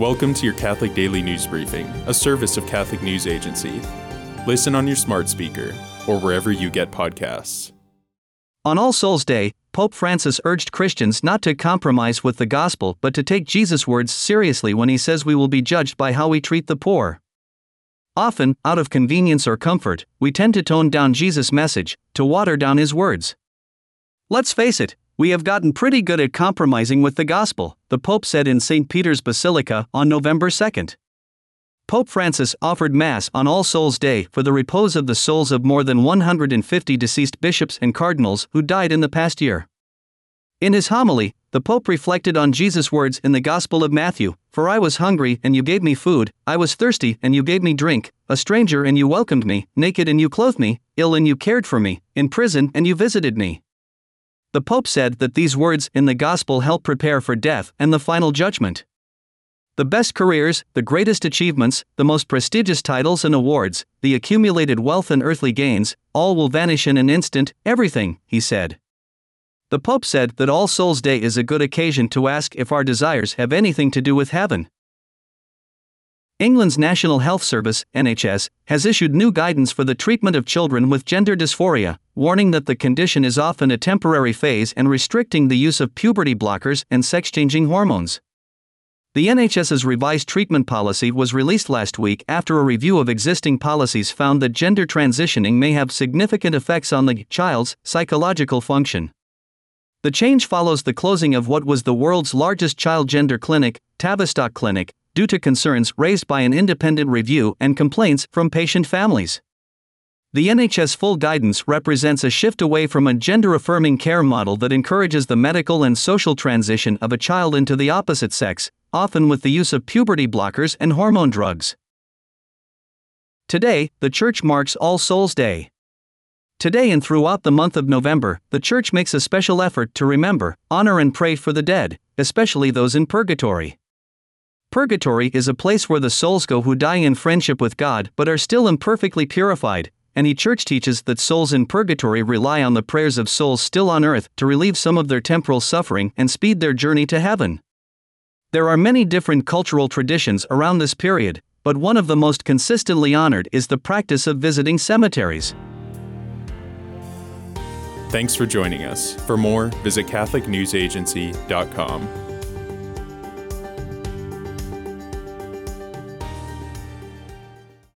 Welcome to your Catholic Daily News Briefing, a service of Catholic News Agency. Listen on your smart speaker or wherever you get podcasts. On All Souls Day, Pope Francis urged Christians not to compromise with the gospel but to take Jesus' words seriously when he says we will be judged by how we treat the poor. Often, out of convenience or comfort, we tend to tone down Jesus' message, to water down his words. Let's face it, we have gotten pretty good at compromising with the gospel, the Pope said in St. Peter's Basilica on November 2nd. Pope Francis offered Mass on All Souls Day for the repose of the souls of more than 150 deceased bishops and cardinals who died in the past year. In his homily, the Pope reflected on Jesus' words in the Gospel of Matthew For I was hungry, and you gave me food, I was thirsty, and you gave me drink, a stranger, and you welcomed me, naked, and you clothed me, ill, and you cared for me, in prison, and you visited me. The Pope said that these words in the Gospel help prepare for death and the final judgment. The best careers, the greatest achievements, the most prestigious titles and awards, the accumulated wealth and earthly gains, all will vanish in an instant, everything, he said. The Pope said that All Souls Day is a good occasion to ask if our desires have anything to do with heaven. England's National Health Service, NHS, has issued new guidance for the treatment of children with gender dysphoria, warning that the condition is often a temporary phase and restricting the use of puberty blockers and sex changing hormones. The NHS's revised treatment policy was released last week after a review of existing policies found that gender transitioning may have significant effects on the child's psychological function. The change follows the closing of what was the world's largest child gender clinic, Tavistock Clinic, due to concerns raised by an independent review and complaints from patient families. The NHS full guidance represents a shift away from a gender affirming care model that encourages the medical and social transition of a child into the opposite sex, often with the use of puberty blockers and hormone drugs. Today, the Church marks All Souls Day. Today and throughout the month of November, the Church makes a special effort to remember, honor, and pray for the dead, especially those in purgatory. Purgatory is a place where the souls go who die in friendship with God but are still imperfectly purified, the Church teaches that souls in purgatory rely on the prayers of souls still on earth to relieve some of their temporal suffering and speed their journey to heaven. There are many different cultural traditions around this period, but one of the most consistently honored is the practice of visiting cemeteries. Thanks for joining us. For more, visit CatholicNewsAgency.com.